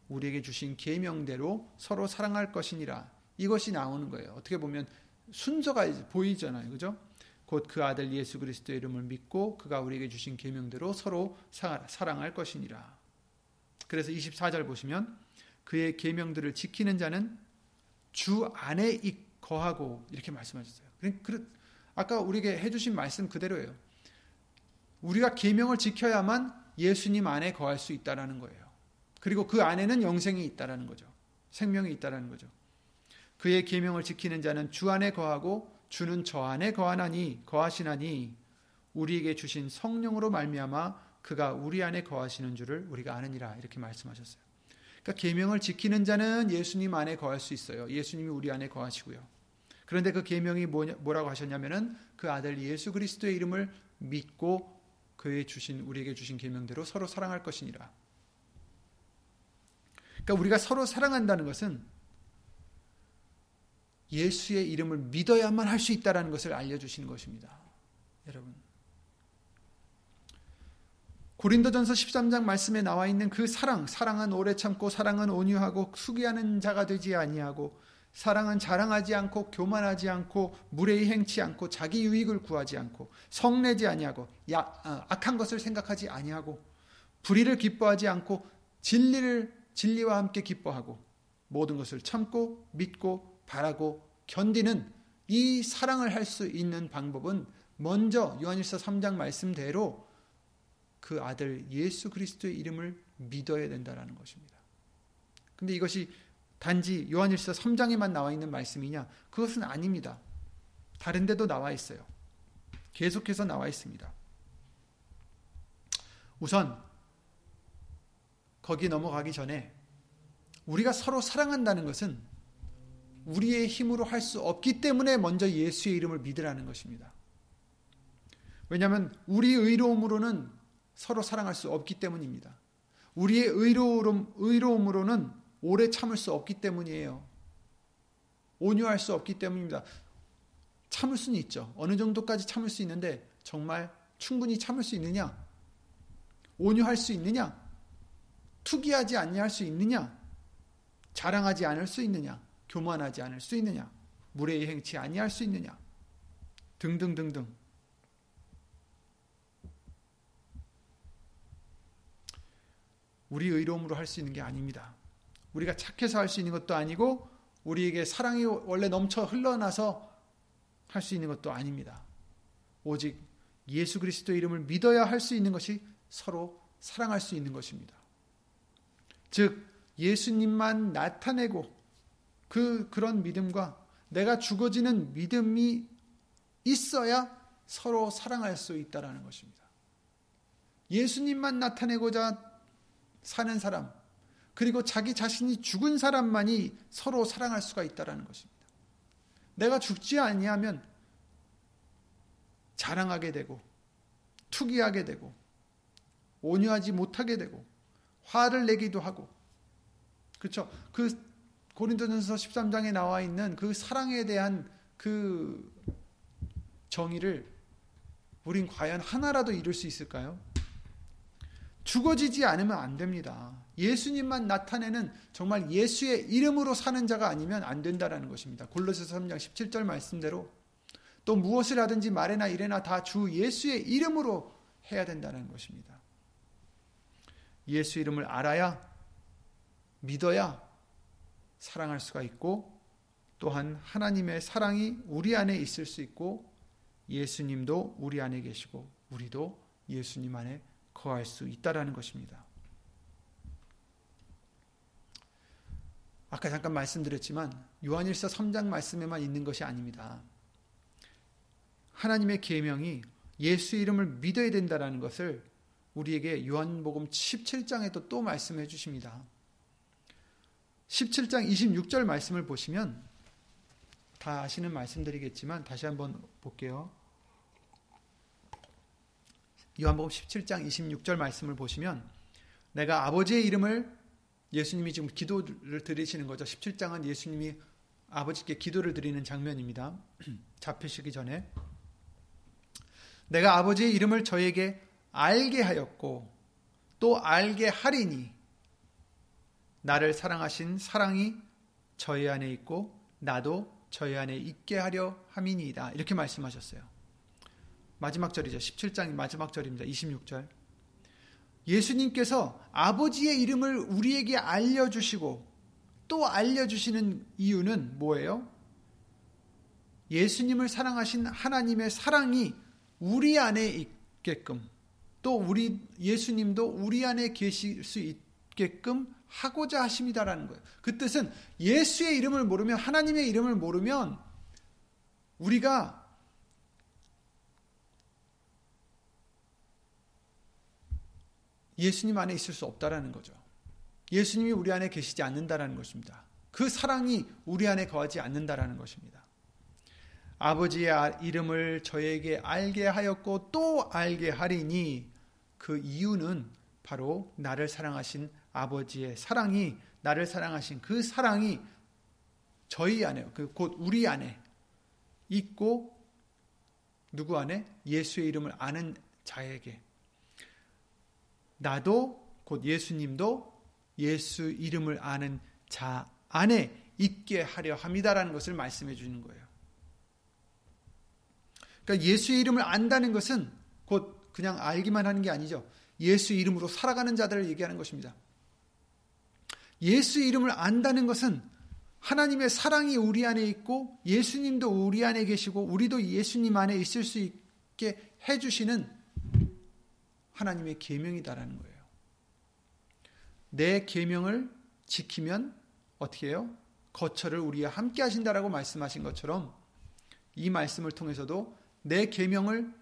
우리에게 주신 계명대로 서로 사랑할 것이니라. 이것이 나오는 거예요. 어떻게 보면 순서가 보이잖아요. 그죠? 곧 그 아들 예수 그리스도의 이름을 믿고 그가 우리에게 주신 계명대로 서로 사랑할 것이니라. 그래서 24절 보시면 그의 계명들을 지키는 자는 주 안에 거하고 이렇게 말씀하셨어요. 아까 우리에게 해주신 말씀 그대로예요. 우리가 계명을 지켜야만 예수님 안에 거할 수 있다라는 거예요. 그리고 그 안에는 영생이 있다라는 거죠. 생명이 있다라는 거죠. 그의 계명을 지키는 자는 주 안에 거하고 주는 저 안에 거하나니 거하시나니 우리에게 주신 성령으로 말미암아 그가 우리 안에 거하시는 줄을 우리가 아느니라 이렇게 말씀하셨어요. 그러니까 계명을 지키는 자는 예수님 안에 거할 수 있어요. 예수님이 우리 안에 거하시고요. 그런데 그 계명이 뭐라고 하셨냐면은 그 아들 예수 그리스도의 이름을 믿고 그의 주신 우리에게 주신 계명대로 서로 사랑할 것이니라. 그러니까 우리가 서로 사랑한다는 것은 예수의 이름을 믿어야만 할 수 있다라는 것을 알려 주시는 것입니다. 여러분. 고린도전서 13장 말씀에 나와 있는 그 사랑, 사랑은 오래 참고 사랑은 온유하고 수기하는 자가 되지 아니하고 사랑은 자랑하지 않고 교만하지 않고 무례히 행치 않고 자기 유익을 구하지 않고 성내지 아니하고 야, 어, 악한 것을 생각하지 아니하고 불의를 기뻐하지 않고 진리를 진리와 함께 기뻐하고 모든 것을 참고 믿고 바라고 견디는 이 사랑을 할 수 있는 방법은 먼저 요한일서 3장 말씀대로 그 아들 예수 그리스도의 이름을 믿어야 된다라는 것입니다. 근데 이것이 단지 요한일서 3장에만 나와 있는 말씀이냐? 그것은 아닙니다. 다른 데도 나와 있어요. 계속해서 나와 있습니다. 우선 거기 넘어가기 전에 우리가 서로 사랑한다는 것은 우리의 힘으로 할 수 없기 때문에 먼저 예수의 이름을 믿으라는 것입니다. 왜냐하면 우리 의로움으로는 서로 사랑할 수 없기 때문입니다. 우리의 의로움, 의로움으로는 오래 참을 수 없기 때문이에요. 온유할 수 없기 때문입니다. 참을 수는 있죠. 어느 정도까지 참을 수 있는데 정말 충분히 참을 수 있느냐? 온유할 수 있느냐? 투기하지 아니할 수 있느냐? 자랑하지 않을 수 있느냐? 교만하지 않을 수 있느냐? 무례히 행치 아니할 수 있느냐? 등등등등. 우리 의로움으로 할 수 있는 게 아닙니다. 우리가 착해서 할 수 있는 것도 아니고 우리에게 사랑이 원래 넘쳐 흘러나서 할 수 있는 것도 아닙니다. 오직 예수 그리스도 이름을 믿어야 할 수 있는 것이 서로 사랑할 수 있는 것입니다. 즉 예수님만 나타내고 그 그런 믿음과 내가 죽어지는 믿음이 있어야 서로 사랑할 수 있다라는 것입니다. 예수님만 나타내고자 사는 사람, 그리고 자기 자신이 죽은 사람만이 서로 사랑할 수가 있다라는 것입니다. 내가 죽지 아니하면 자랑하게 되고 투기하게 되고 온유하지 못하게 되고 화를 내기도 하고 그렇죠? 그 고린도전서 13장에 나와 있는 그 사랑에 대한 그 정의를 우린 과연 하나라도 이룰 수 있을까요? 죽어지지 않으면 안 됩니다. 예수님만 나타내는 정말 예수의 이름으로 사는 자가 아니면 안 된다라는 것입니다. 골로새서 3장 17절 말씀대로 또 무엇을 하든지 말이나 이래나 다 주 예수의 이름으로 해야 된다는 것입니다. 예수 이름을 알아야 믿어야 사랑할 수가 있고 또한 하나님의 사랑이 우리 안에 있을 수 있고 예수님도 우리 안에 계시고 우리도 예수님 안에 거할 수 있다라는 것입니다. 아까 잠깐 말씀드렸지만 요한일서 3장 말씀에만 있는 것이 아닙니다. 하나님의 계명이 예수 이름을 믿어야 된다라는 것을 우리에게 요한복음 17장에도 또 말씀해 주십니다. 17장 26절 말씀을 보시면 다 아시는 말씀드리겠지만 다시 한번 볼게요. 요한복음 17장 26절 말씀을 보시면 내가 아버지의 이름을 예수님이 지금 기도를 드리시는 거죠. 17장은 예수님이 아버지께 기도를 드리는 장면입니다. 잡히시기 전에 내가 아버지의 이름을 저에게 알게 하였고 또 알게 하리니 나를 사랑하신 사랑이 저희 안에 있고 나도 저희 안에 있게 하려 함이니이다. 이렇게 말씀하셨어요. 마지막 절이죠. 17장 마지막 절입니다. 26절. 예수님께서 아버지의 이름을 우리에게 알려주시고 또 알려주시는 이유는 뭐예요? 예수님을 사랑하신 하나님의 사랑이 우리 안에 있게끔 또 우리 예수님도 우리 안에 계실 수 있게끔 하고자 하심이다라는 거예요. 그 뜻은 예수의 이름을 모르면 하나님의 이름을 모르면 우리가 예수님 안에 있을 수 없다라는 거죠. 예수님이 우리 안에 계시지 않는다라는 것입니다. 그 사랑이 우리 안에 거하지 않는다라는 것입니다. 아버지의 이름을 저에게 알게 하였고 또 알게 하리니 그 이유는 바로 나를 사랑하신 아버지의 사랑이 나를 사랑하신 그 사랑이 저희 안에 그 곧 우리 안에 있고 누구 안에 예수의 이름을 아는 자에게 나도 곧 예수님도 예수 이름을 아는 자 안에 있게 하려 합니다라는 것을 말씀해 주는 거예요. 그러니까 예수의 이름을 안다는 것은 곧 그냥 알기만 하는 게 아니죠. 예수 이름으로 살아가는 자들을 얘기하는 것입니다. 예수 이름을 안다는 것은 하나님의 사랑이 우리 안에 있고 예수님도 우리 안에 계시고 우리도 예수님 안에 있을 수 있게 해주시는 하나님의 계명이다라는 거예요. 내 계명을 지키면 어떻게 해요? 거처를 우리와 함께 하신다라고 말씀하신 것처럼 이 말씀을 통해서도 내 계명을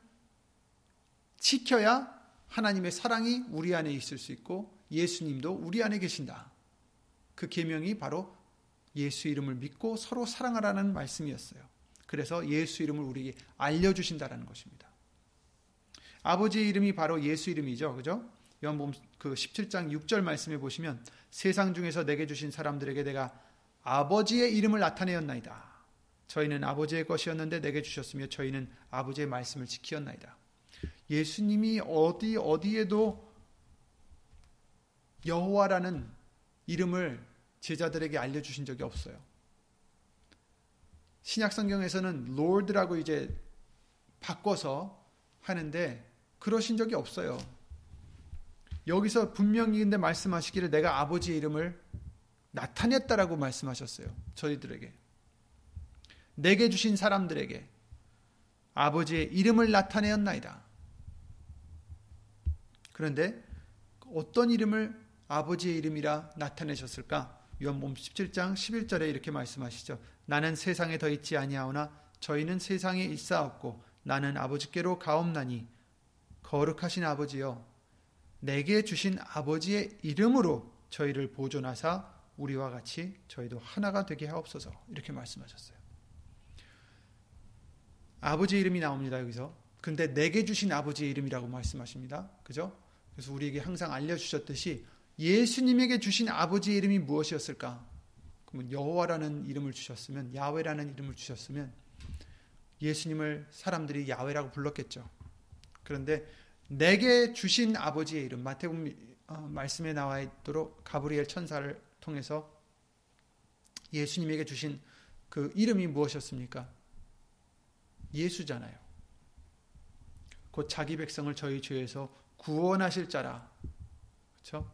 지켜야 하나님의 사랑이 우리 안에 있을 수 있고 예수님도 우리 안에 계신다. 그 계명이 바로 예수 이름을 믿고 서로 사랑하라는 말씀이었어요. 그래서 예수 이름을 우리에게 알려 주신다라는 것입니다. 아버지의 이름이 바로 예수 이름이죠. 그죠? 요한복음 그 17장 6절 말씀에 보시면 세상 중에서 내게 주신 사람들에게 내가 아버지의 이름을 나타내었나이다. 저희는 아버지의 것이었는데 내게 주셨으며 저희는 아버지의 말씀을 지키었나이다. 예수님이 어디 어디에도 여호와라는 이름을 제자들에게 알려 주신 적이 없어요. 신약 성경에서는 롤드라고 이제 바꿔서 하는데 그러신 적이 없어요. 여기서 분명히 근데 말씀하시기를 내가 아버지의 이름을 나타냈다라고 말씀하셨어요. 저희들에게. 내게 주신 사람들에게 아버지의 이름을 나타내었나이다. 그런데 어떤 이름을 아버지의 이름이라 나타내셨을까? 요한복음 17장 11절에 이렇게 말씀하시죠. 나는 세상에 더 있지 아니하오나 저희는 세상에 있사옵고 나는 아버지께로 가옵나니 거룩하신 아버지여 내게 주신 아버지의 이름으로 저희를 보존하사 우리와 같이 저희도 하나가 되게 하옵소서 이렇게 말씀하셨어요. 아버지 이름이 나옵니다 여기서. 근데 내게 주신 아버지의 이름이라고 말씀하십니다. 그죠? 그래서 우리에게 항상 알려주셨듯이 예수님에게 주신 아버지의 이름이 무엇이었을까? 그러면 여호와라는 이름을 주셨으면 야훼라는 이름을 주셨으면 예수님을 사람들이 야훼라고 불렀겠죠. 그런데 내게 주신 아버지의 이름 마태복음 어, 말씀에 나와 있도록 가브리엘 천사를 통해서 예수님에게 주신 그 이름이 무엇이었습니까? 예수잖아요. 곧 자기 백성을 저희 죄에서 구원하실 자라. 그렇죠?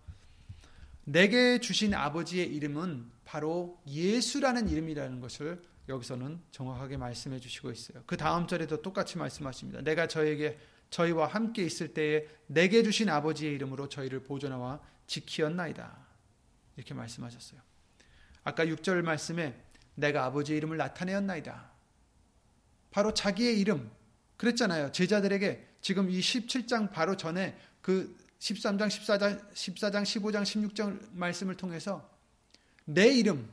내게 주신 아버지의 이름은 바로 예수라는 이름이라는 것을 여기서는 정확하게 말씀해 주시고 있어요. 그 다음 절에도 똑같이 말씀하십니다. 내가 저에게 저희와 함께 있을 때에 내게 주신 아버지의 이름으로 저희를 보존하와 지키었나이다. 이렇게 말씀하셨어요. 아까 6절 말씀에 내가 아버지의 이름을 나타내었나이다. 바로 자기의 이름. 그랬잖아요. 제자들에게 지금 이 17장 바로 전에 그 13장, 14장, 14장, 15장, 16장 말씀을 통해서 내 이름,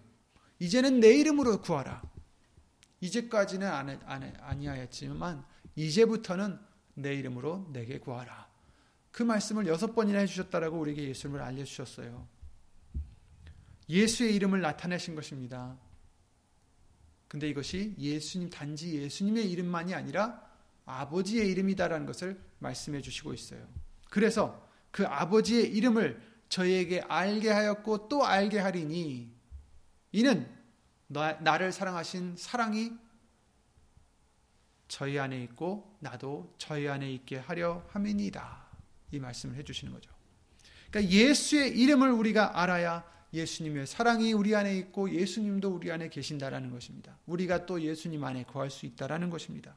이제는 내 이름으로 구하라. 이제까지는 안, 안, 아니하였지만 이제부터는 내 이름으로 내게 구하라. 그 말씀을 여섯 번이나 해주셨다라고 우리에게 예수님을 알려주셨어요. 예수의 이름을 나타내신 것입니다. 근데 이것이 예수님, 단지 예수님의 이름만이 아니라 아버지의 이름이다라는 것을 말씀해 주시고 있어요. 그래서 그 아버지의 이름을 저희에게 알게 하였고 또 알게 하리니 이는 나, 를 사랑하신 사랑이 저희 안에 있고 나도 저희 안에 있게 하려 함이니다. 이 말씀을 해주시는 거죠. 그러니까 예수의 이름을 우리가 알아야 예수님의 사랑이 우리 안에 있고 예수님도 우리 안에 계신다라는 것입니다. 우리가 또 예수님 안에 거할 수 있다라는 것입니다.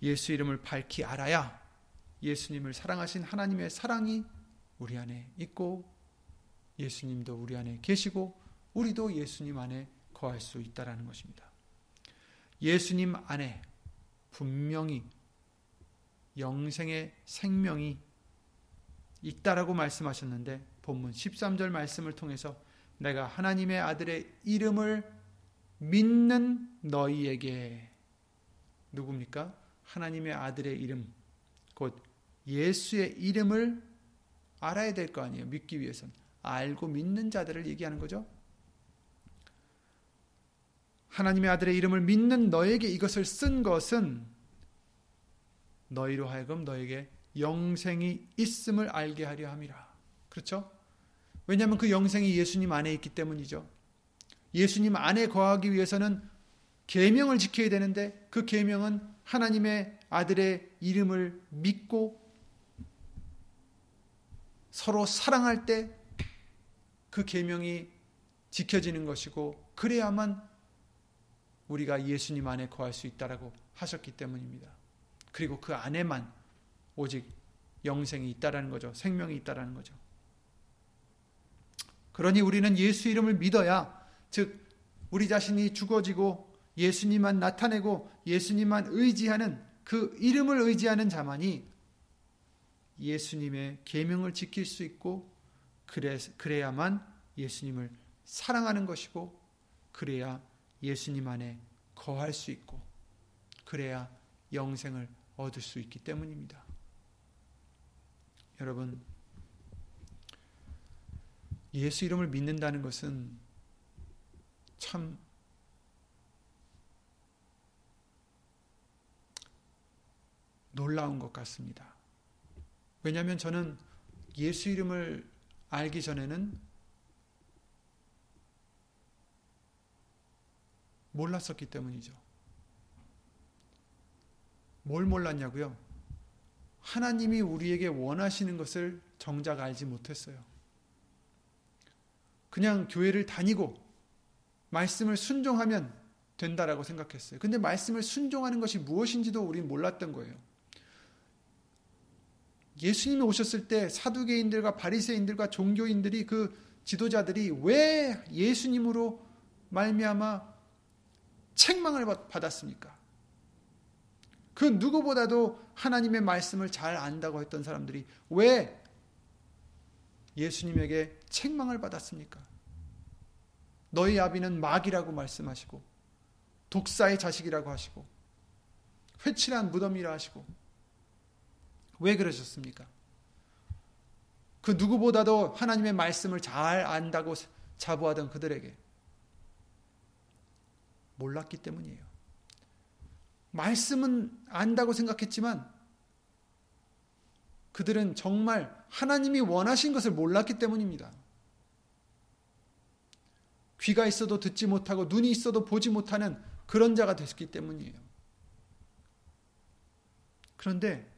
예수 이름을 밝히 알아야 예수님을 사랑하신 하나님의 사랑이 우리 안에 있고 예수님도 우리 안에 계시고 우리도 예수님 안에 거할 수 있다라는 것입니다. 예수님 안에 분명히 영생의 생명이 있다라고 말씀하셨는데 본문 13절 말씀을 통해서 내가 하나님의 아들의 이름을 믿는 너희에게 누굽니까? 하나님의 아들의 이름 곧 예수의 이름을 알아야 될 거 아니에요. 믿기 위해선 알고 믿는 자들을 얘기하는 거죠. 하나님의 아들의 이름을 믿는 너에게 이것을 쓴 것은 너희로 하여금 너에게 영생이 있음을 알게 하려 함이라. 그렇죠? 왜냐하면 그 영생이 예수님 안에 있기 때문이죠. 예수님 안에 거하기 위해서는 계명을 지켜야 되는데 그 계명은 하나님의 아들의 이름을 믿고 서로 사랑할 때 그 계명이 지켜지는 것이고 그래야만 우리가 예수님 안에 거할 수 있다라고 하셨기 때문입니다. 그리고 그 안에만 오직 영생이 있다라는 거죠. 생명이 있다라는 거죠. 그러니 우리는 예수 이름을 믿어야 즉 우리 자신이 죽어지고 예수님만 나타내고 예수님만 의지하는 그 이름을 의지하는 자만이 예수님의 계명을 지킬 수 있고 그래 그래야만 예수님을 사랑하는 것이고 그래야 예수님 안에 거할 수 있고 그래야 영생을 얻을 수 있기 때문입니다. 여러분 예수 이름을 믿는다는 것은 참 놀라운 것 같습니다. 왜냐하면 저는 예수 이름을 알기 전에는 몰랐었기 때문이죠. 뭘 몰랐냐고요? 하나님이 우리에게 원하시는 것을 정작 알지 못했어요. 그냥 교회를 다니고 말씀을 순종하면 된다라고 생각했어요. 근데 말씀을 순종하는 것이 무엇인지도 우리는 몰랐던 거예요. 예수님이 오셨을 때 사두개인들과 바리새인들과 종교인들이 그 지도자들이 왜 예수님으로 말미암아 책망을 받았습니까? 그 누구보다도 하나님의 말씀을 잘 안다고 했던 사람들이 왜 예수님에게 책망을 받았습니까? 너희 아비는 마귀라고 말씀하시고 독사의 자식이라고 하시고 회칠한 무덤이라 하시고 왜 그러셨습니까? 그 누구보다도 하나님의 말씀을 잘 안다고 자부하던 그들에게 몰랐기 때문이에요. 말씀은 안다고 생각했지만 그들은 정말 하나님이 원하신 것을 몰랐기 때문입니다. 귀가 있어도 듣지 못하고 눈이 있어도 보지 못하는 그런 자가 됐기 때문이에요. 그런데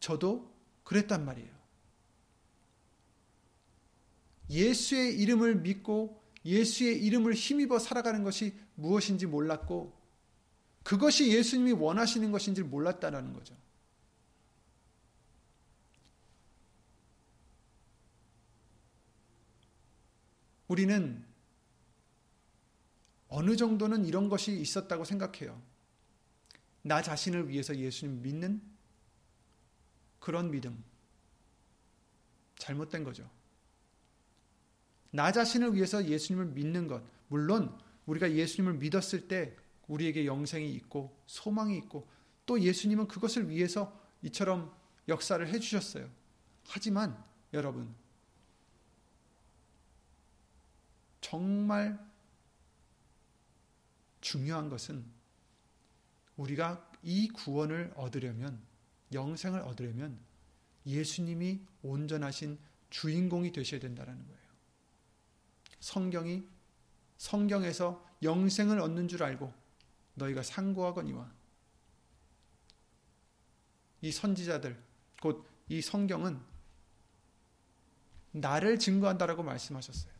저도 그랬단 말이에요. 예수의 이름을 믿고 예수의 이름을 힘입어 살아가는 것이 무엇인지 몰랐고 그것이 예수님이 원하시는 것인지 몰랐다라는 거죠. 우리는 어느 정도는 이런 것이 있었다고 생각해요. 나 자신을 위해서 예수님 믿는 그런 믿음. 잘못된 거죠. 나 자신을 위해서 예수님을 믿는 것. 물론 우리가 예수님을 믿었을 때 우리에게 영생이 있고 소망이 있고 또 예수님은 그것을 위해서 이처럼 역사를 해 주셨어요. 하지만 여러분, 정말 중요한 것은 우리가 이 구원을 얻으려면, 영생을 얻으려면 예수님이 온전하신 주인공이 되셔야 된다는 거예요. 성경이 성경에서 영생을 얻는 줄 알고 너희가 상고하거니와 이 선지자들 곧 이 성경은 나를 증거한다라고 말씀하셨어요.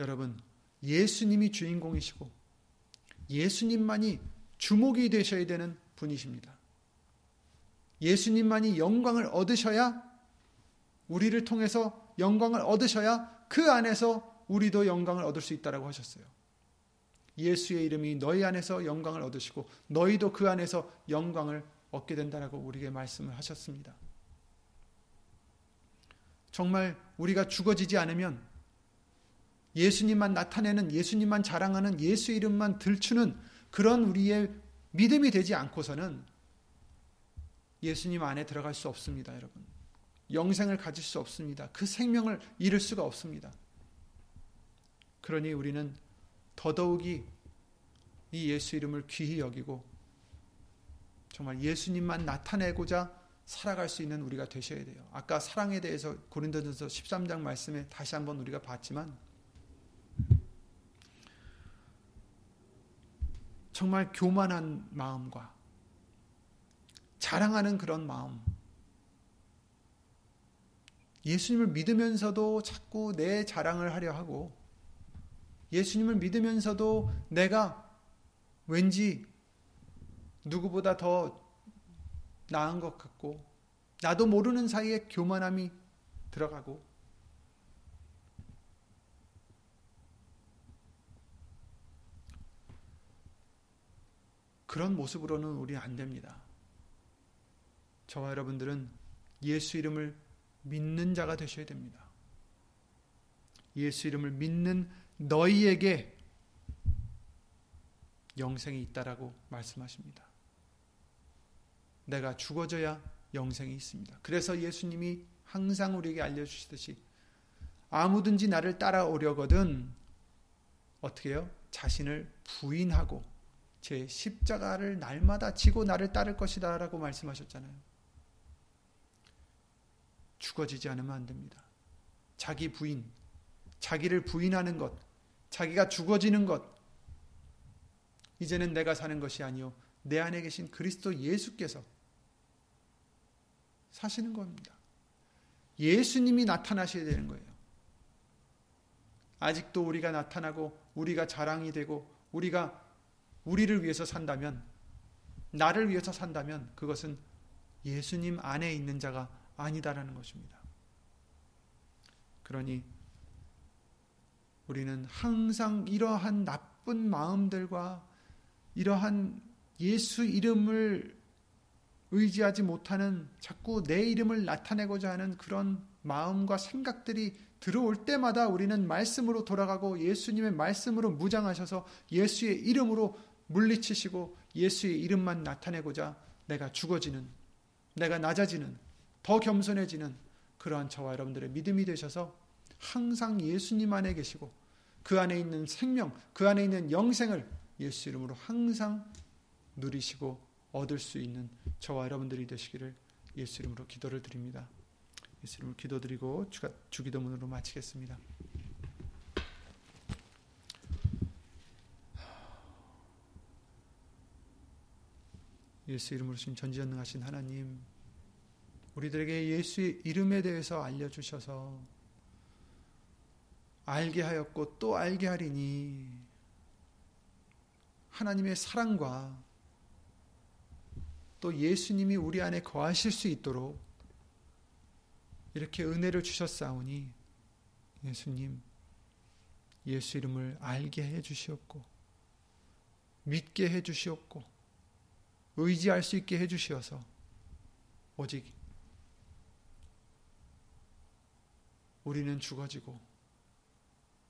여러분, 예수님이 주인공이시고 예수님만이 주목이 되셔야 되는 분이십니다. 예수님만이 영광을 얻으셔야 우리를 통해서 영광을 얻으셔야 그 안에서 우리도 영광을 얻을 수 있다라고 하셨어요. 예수의 이름이 너희 안에서 영광을 얻으시고 너희도 그 안에서 영광을 얻게 된다라고 우리에게 말씀을 하셨습니다. 정말 우리가 죽어지지 않으면 예수님만 나타내는 예수님만 자랑하는 예수 이름만 들추는 그런 우리의 믿음이 되지 않고서는 예수님 안에 들어갈 수 없습니다, 여러분. 영생을 가질 수 없습니다. 그 생명을 잃을 수가 없습니다. 그러니 우리는 더더욱이 이 예수 이름을 귀히 여기고 정말 예수님만 나타내고자 살아갈 수 있는 우리가 되셔야 돼요. 아까 사랑에 대해서 고린도전서 13장 말씀에 다시 한번 우리가 봤지만 정말 교만한 마음과 자랑하는 그런 마음. 예수님을 믿으면서도 자꾸 내 자랑을 하려 하고 예수님을 믿으면서도 내가 왠지 누구보다 더 나은 것 같고 나도 모르는 사이에 교만함이 들어가고 그런 모습으로는 우리 안 됩니다. 저와 여러분들은 예수 이름을 믿는 자가 되셔야 됩니다. 예수 이름을 믿는 너희에게 영생이 있다라고 말씀하십니다. 내가 죽어져야 영생이 있습니다. 그래서 예수님이 항상 우리에게 알려주시듯이 아무든지 나를 따라오려거든 어떻게 요 자신을 부인하고 제 십자가를 날마다 지고 나를 따를 것이다 라고 말씀하셨잖아요. 죽어지지 않으면 안 됩니다. 자기 부인, 자기를 부인하는 것, 자기가 죽어지는 것, 이제는 내가 사는 것이 아니요 내 안에 계신 그리스도 예수께서 사시는 겁니다. 예수님이 나타나셔야 되는 거예요. 아직도 우리가 나타나고 우리가 자랑이 되고 우리가 우리를 위해서 산다면 나를 위해서 산다면 그것은 예수님 안에 있는 자가 아니다라는 것입니다. 그러니 우리는 항상 이러한 나쁜 마음들과 이러한 예수 이름을 의지하지 못하는 자꾸 내 이름을 나타내고자 하는 그런 마음과 생각들이 들어올 때마다 우리는 말씀으로 돌아가고 예수님의 말씀으로 무장하셔서 예수의 이름으로 물리치시고 예수의 이름만 나타내고자 내가 죽어지는, 내가 낮아지는, 더 겸손해지는 그러한 저와 여러분들의 믿음이 되셔서 항상 예수님 안에 계시고 그 안에 있는 생명, 그 안에 있는 영생을 예수 이름으로 항상 누리시고 얻을 수 있는 저와 여러분들이 되시기를 예수 이름으로 기도를 드립니다. 예수 이름으로 기도드리고 주기도문으로 마치겠습니다. 예수 이름으로 신 전지전능하신 하나님, 우리들에게 예수의 이름에 대해서 알려주셔서 알게 하였고 또 알게 하리니 하나님의 사랑과 또 예수님이 우리 안에 거하실 수 있도록 이렇게 은혜를 주셨사오니 예수님 예수 이름을 알게 해 주시옵고 믿게 해 주시옵고 의지할 수 있게 해 주시어서 오직 우리는 죽어지고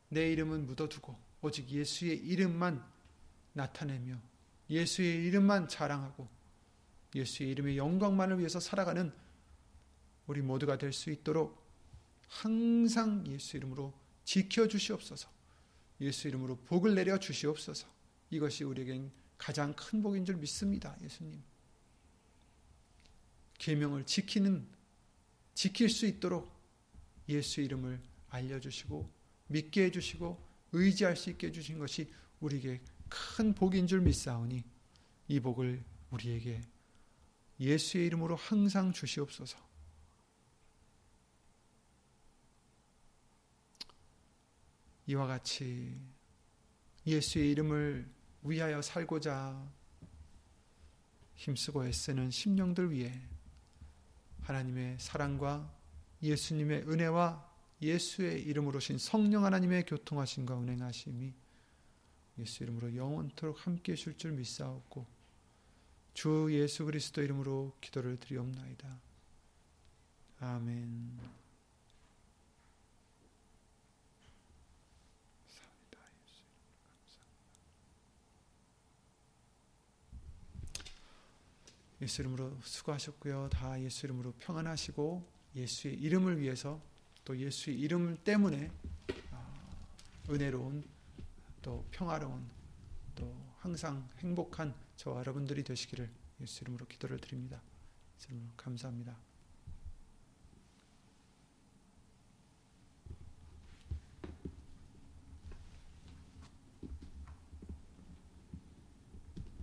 내 이름은 묻어두고 오직 예수의 이름만 나타내며 예수의 이름만 자랑하고 예수의 이름의 영광만을 위해서 살아가는 우리 모두가 될 수 있도록 항상 예수 이름으로 지켜 주시옵소서. 예수 이름으로 복을 내려 주시옵소서. 이것이 우리에겐 가장 큰 복인 줄 믿습니다. 예수님. 계명을 지키는 지킬 수 있도록 예수 이름을 알려 주시고 믿게 해 주시고 의지할 수 있게 해 주신 것이 우리에게 큰 복인 줄 믿사오니 이 복을 우리에게 예수의 이름으로 항상 주시옵소서. 이와 같이 예수의 이름을 위하여 살고자 힘쓰고 애쓰는 심령들 위해 하나님의 사랑과 예수님의 은혜와 예수의 이름으로 신 성령 하나님의 교통하심과 은행하심이 예수 이름으로 영원토록 함께 해 줄 줄 믿사옵고 주 예수 그리스도 이름으로 기도를 드리옵나이다. 아멘. 예수 이름으로 수고하셨고요. 다 예수 이름으로 평안하시고 예수의 이름을 위해서 또 예수의 이름 때문에 아, 은혜로운 또 평화로운 또 항상 행복한 저와 여러분들이 되시기를 예수 이름으로 기도를 드립니다. 이름으로 감사합니다.